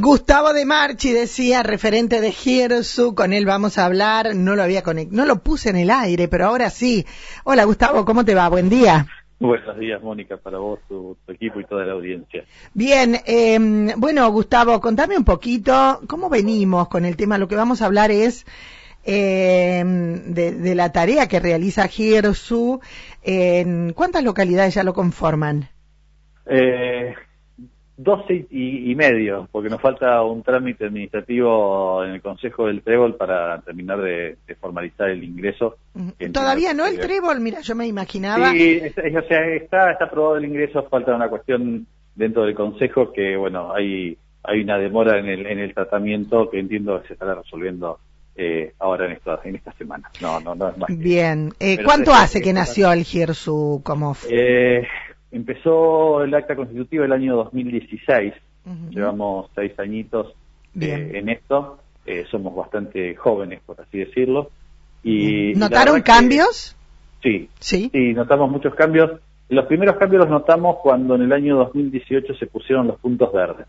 Gustavo de Marchi decía, referente de Giersu, con él vamos a hablar, no lo había conectado, no lo puse en el aire, pero ahora sí. Hola Gustavo, ¿cómo te va? Buen día. Buenos días, Mónica, para vos, tu, equipo y toda la audiencia. Bien, eh, bueno, Gustavo, contame un poquito cómo venimos con el tema. Lo que vamos a hablar es eh, de, la tarea que realiza Giersu. ¿En cuántas localidades ya lo conforman? Eh, 12 y, medio, porque nos falta un trámite administrativo en el Consejo del Trébol para terminar de, formalizar el ingreso. Todavía no el Trébol, mira, yo me imaginaba. Sí, o sea, está, está aprobado el ingreso, falta una cuestión dentro del Consejo que, bueno, hay, hay una demora en el, en el tratamiento que entiendo que se estará resolviendo eh, ahora en esta, en esta semana. No, no, no es más. Bien. Eh, ¿Cuánto hace que nació el GIRSU como...? Eh, Empezó el acta constitutiva el año 2016, llevamos seis añitos eh, en esto, eh, somos bastante jóvenes, por así decirlo. Y ¿Notaron cambios? sí, sí, sí, notamos muchos cambios. Los primeros cambios los notamos cuando en el año 2018 se pusieron los puntos verdes.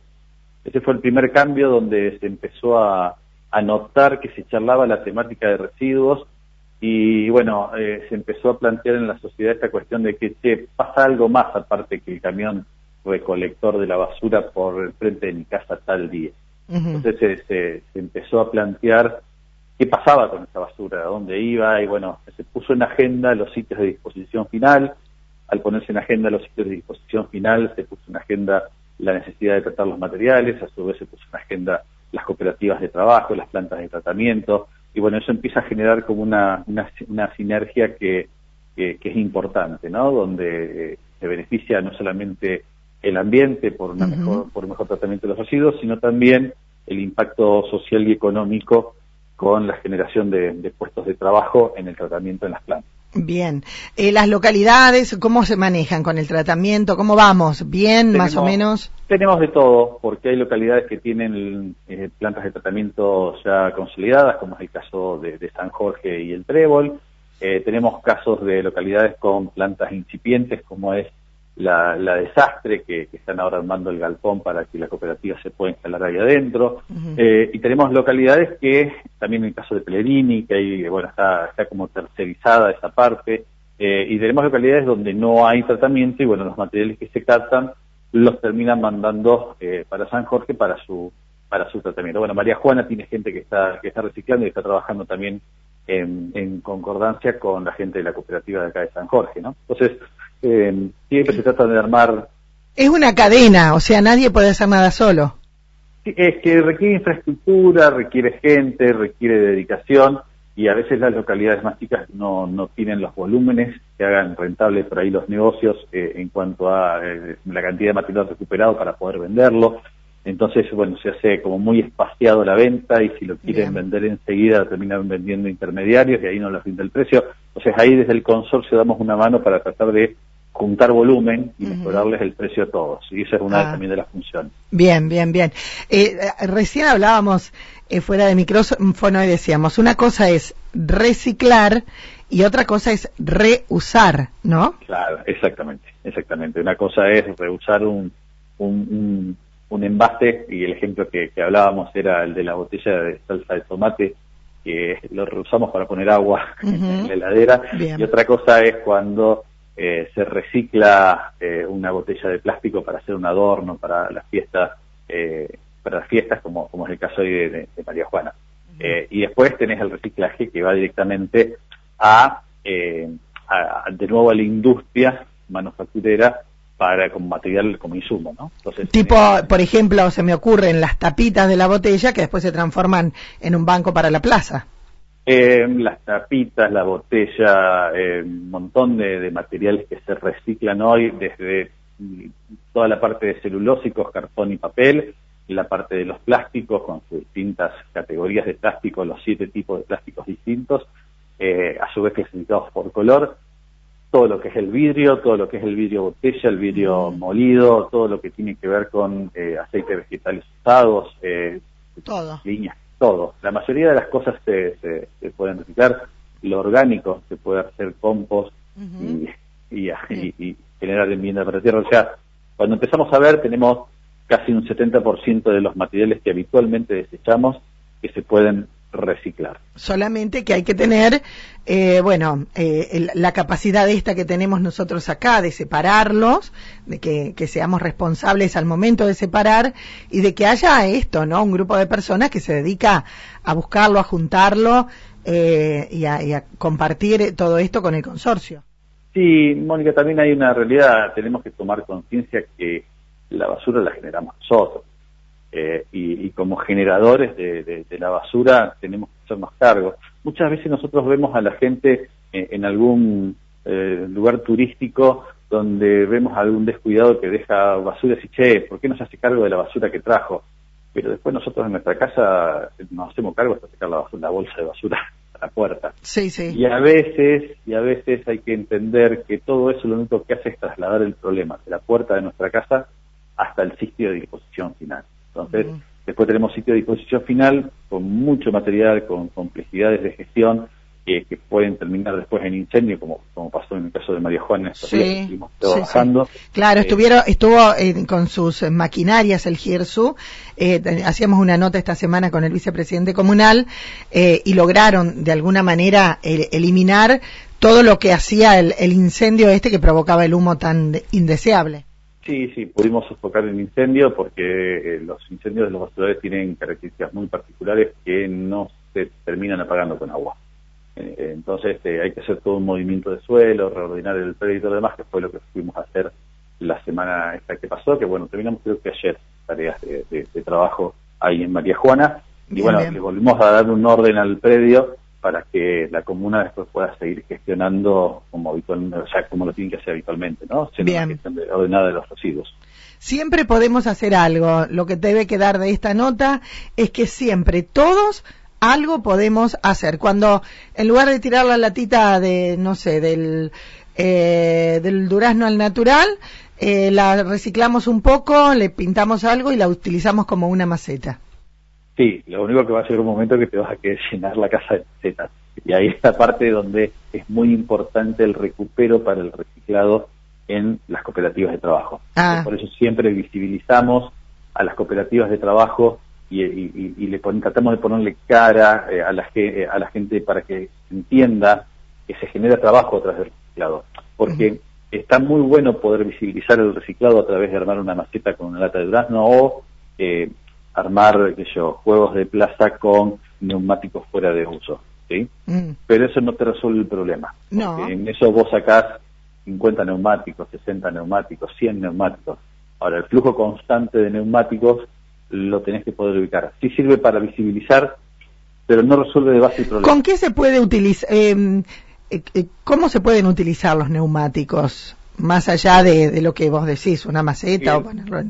Ese fue el primer cambio donde se empezó a, a notar que se charlaba la temática de residuos y bueno, eh, se empezó a plantear en la sociedad esta cuestión de que che, pasa algo más aparte que el camión recolector de la basura por el frente de mi casa tal día. Entonces se, empezó a plantear qué pasaba con esa basura, dónde iba, y bueno, se puso en agenda los sitios de disposición final. Al ponerse en agenda los sitios de disposición final, se puso en agenda la necesidad de tratar los materiales, a su vez se puso en agenda las cooperativas de trabajo, las plantas de tratamiento, y bueno, eso empieza a generar como una, una, sinergia que, que, es importante, ¿no? Donde eh, se beneficia no solamente el ambiente por, una mejor, por un mejor tratamiento de los residuos, sino también el impacto social y económico con la generación de, puestos de trabajo en el tratamiento en las plantas. Bien. Eh, ¿Las localidades cómo se manejan con el tratamiento? ¿Cómo vamos? ¿Bien, más o menos? Tenemos de todo, porque hay localidades que tienen eh, plantas de tratamiento ya consolidadas, como es el caso de, San Jorge y el Trébol. Eh, tenemos casos de localidades con plantas incipientes, como es la, desastre, que, están ahora armando el galpón para que la cooperativa se pueda instalar ahí adentro. Eh, y tenemos localidades que, también en el caso de Pelerini, que ahí, bueno, está, está como tercerizada esa parte, eh, y tenemos localidades donde no hay tratamiento y, bueno, los materiales que se captan los terminan mandando eh, para San Jorge para su para su tratamiento. Bueno, María Juana tiene gente que está que está reciclando y está trabajando también en, en concordancia con la gente de la cooperativa de acá de San Jorge, ¿no? Entonces, eh, siempre se trata de armar... Es una cadena, o sea, nadie puede hacer nada solo. Es que requiere infraestructura, requiere gente, requiere dedicación y a veces las localidades más chicas no, no tienen los volúmenes que hagan rentables por ahí los negocios eh, en cuanto a eh, la cantidad de material recuperado para poder venderlo. Entonces, bueno, se hace como muy espaciado la venta y si lo quieren vender enseguida terminan vendiendo intermediarios y ahí no les rinde el precio. Entonces ahí desde el consorcio damos una mano para tratar de juntar volumen y mejorarles el precio a todos. Y esa es una ah. también de las funciones. Bien, bien, bien. Eh, recién hablábamos eh, fuera de micrófono y decíamos, una cosa es reciclar y otra cosa es reusar, ¿no? Claro, exactamente, exactamente. Una cosa es reusar un, un, un, envase y el ejemplo que, hablábamos era el de la botella de salsa de tomate que lo reusamos para poner agua en la heladera. Y otra cosa es cuando eh, se recicla eh, una botella de plástico para hacer un adorno para las fiestas, eh, para las fiestas como, como es el caso hoy de, María Juana. y después tenés el reciclaje que va directamente a, de nuevo a la industria manufacturera para como material como insumo, ¿no? Entonces, tipo, por ejemplo, se me ocurren las tapitas de la botella que después se transforman en un banco para la plaza. Eh, las tapitas, la botella, eh, un montón de, materiales que se reciclan hoy, desde toda la parte de celulósicos, cartón y papel, la parte de los plásticos con sus distintas categorías de plástico, los siete tipos de plásticos distintos, eh, a su vez clasificados por color, todo lo que es el vidrio, todo lo que es el vidrio botella, el vidrio molido, todo lo que tiene que ver con eh, aceites vegetales usados, todo. líneas todo. La mayoría de las cosas se, se, pueden reciclar. Lo orgánico se puede hacer compost y, y, y, generar enmienda para tierra. O sea, cuando empezamos a ver, tenemos casi un 70% de los materiales que habitualmente desechamos que se pueden reciclar. Solamente que hay que tener, eh, bueno, eh, la capacidad esta que tenemos nosotros acá de separarlos, de que, seamos responsables al momento de separar y de que haya esto, ¿no? Un grupo de personas que se dedica a buscarlo, a juntarlo eh, y, a, compartir todo esto con el consorcio. Sí, Mónica, también hay una realidad, tenemos que tomar conciencia que la basura la generamos nosotros. Eh, y, como generadores de, la basura tenemos que ser más cargos. Muchas veces nosotros vemos a la gente en, algún eh, lugar turístico donde vemos a algún descuidado que deja basura y dice, che, ¿por qué no se hace cargo de la basura que trajo? Pero después nosotros en nuestra casa nos hacemos cargo hasta sacar la, la bolsa de basura a la puerta. Sí, sí. Y a veces, y a veces hay que entender que todo eso lo único que hace es trasladar el problema de la puerta de nuestra casa hasta el sitio de disposición final. Entonces, después tenemos sitio de disposición final con mucho material, con complejidades de gestión que pueden terminar después en incendio, como, como pasó en el caso de María Juana, sí, trabajando. Claro, eh, estuvieron, estuvo eh, con sus maquinarias el GIRSU, eh, hacíamos una nota esta semana con el vicepresidente comunal y lograron de alguna manera eliminar todo lo que hacía el incendio este que provocaba el humo tan indeseable. Sí, sí, pudimos sofocar el incendio porque eh, los incendios de los basuradores tienen características muy particulares que no se terminan apagando con agua. Eh, eh, entonces hay que hacer todo un movimiento de suelo, reordenar el predio y todo lo demás, que fue lo que fuimos a hacer la semana esta que pasó, que bueno, terminamos creo que ayer tareas de, trabajo ahí en María Juana, y bueno, le volvimos a dar un orden al predio para que la comuna después pueda seguir gestionando como habitualmente, o sea, como lo tiene que hacer habitualmente, ¿no? Siendo Bien. ordenada de los residuos. Siempre podemos hacer algo. Lo que debe quedar de esta nota es que siempre todos algo podemos hacer. Cuando en lugar de tirar la latita de, no sé, del, eh, del durazno al natural, eh, la reciclamos un poco, le pintamos algo y la utilizamos como una maceta. Sí, lo único que va a ser un momento que te vas a querer llenar la casa de setas. Y ahí está parte donde es muy importante el recupero para el reciclado en las cooperativas de trabajo. Ah. Por eso siempre visibilizamos a las cooperativas de trabajo y, le tratamos de ponerle cara eh, a, la, eh, a la gente para que entienda que se genera trabajo a través del reciclado. Porque está muy bueno poder visibilizar el reciclado a través de armar una maceta con una lata de durazno o eh, armar qué yo, juegos de plaza con neumáticos fuera de uso, ¿sí? Mm. Pero eso no te resuelve el problema. No. En eso vos sacás 50 neumáticos, 60 neumáticos, 100 neumáticos. Ahora, el flujo constante de neumáticos lo tenés que poder ubicar. Sí sirve para visibilizar, pero no resuelve de base el problema. ¿Con qué se puede utilizar? Em, eh, eh, ¿Cómo se pueden utilizar los neumáticos? Más allá de, lo que vos decís, una maceta o ponerlo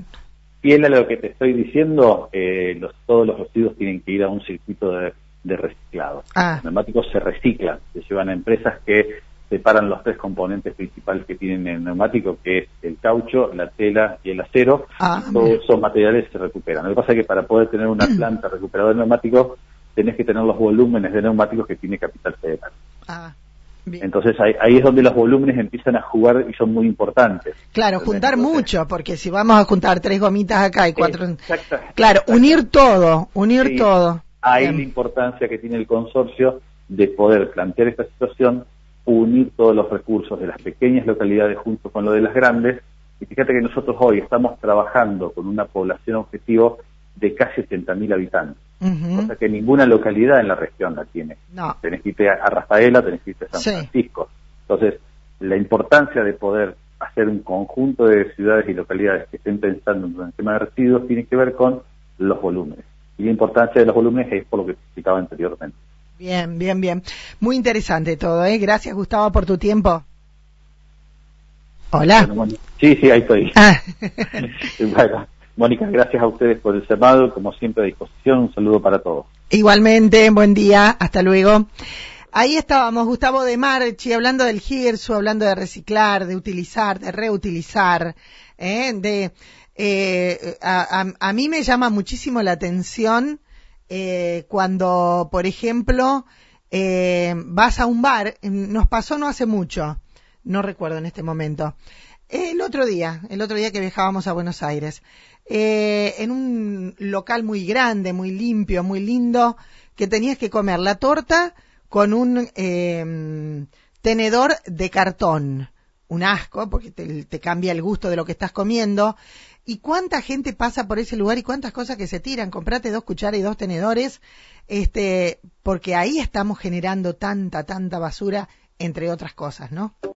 fiel a lo que te estoy diciendo, eh, los, todos los residuos tienen que ir a un circuito de, reciclado. Ah. Los neumáticos se reciclan, se llevan a empresas que separan los tres componentes principales que tienen el neumático, que es el caucho, la tela y el acero. Ah, todos esos materiales se recuperan. Lo que pasa es que para poder tener una planta recuperadora de neumáticos, tenés que tener los volúmenes de neumáticos que tiene Capital Federal. Ah. Entonces ahí, es donde los volúmenes empiezan a jugar y son muy importantes. Claro, juntar mucho, porque si vamos a juntar tres gomitas acá y cuatro... claro, unir todo, unir todo. Ahí la importancia que tiene el consorcio de poder plantear esta situación, unir todos los recursos de las pequeñas localidades junto con lo de las grandes. Y fíjate que nosotros hoy estamos trabajando con una población objetivo de casi 80.000 habitantes cosa que ninguna localidad en la región la tiene. No. Tenés que irte a Rafaela, tenés que irte a San Francisco. Entonces, la importancia de poder hacer un conjunto de ciudades y localidades que estén pensando en el tema de residuos tiene que ver con los volúmenes. Y la importancia de los volúmenes es por lo que explicaba anteriormente. Bien, bien, bien. Muy interesante todo, ¿eh? Gracias, Gustavo, por tu tiempo. Hola. sí, sí, ahí estoy. Ah. bueno, Mónica, gracias a ustedes por el llamado, como siempre a disposición, un saludo para todos. Igualmente, buen día, hasta luego. Ahí estábamos, Gustavo de Marchi, hablando del GIRSU, hablando de reciclar, de utilizar, de reutilizar, ¿eh? de, eh, a, mí me llama muchísimo la atención eh, cuando, por ejemplo, vas a un bar, nos pasó no hace mucho, no recuerdo en este momento, El otro día, el otro día que viajábamos a Buenos Aires, eh, en un local muy grande, muy limpio, muy lindo, que tenías que comer la torta con un eh, tenedor de cartón. Un asco, porque te, te, cambia el gusto de lo que estás comiendo. ¿Y cuánta gente pasa por ese lugar y cuántas cosas que se tiran? Comprate dos cucharas y dos tenedores, este, porque ahí estamos generando tanta, tanta basura, entre otras cosas, ¿no?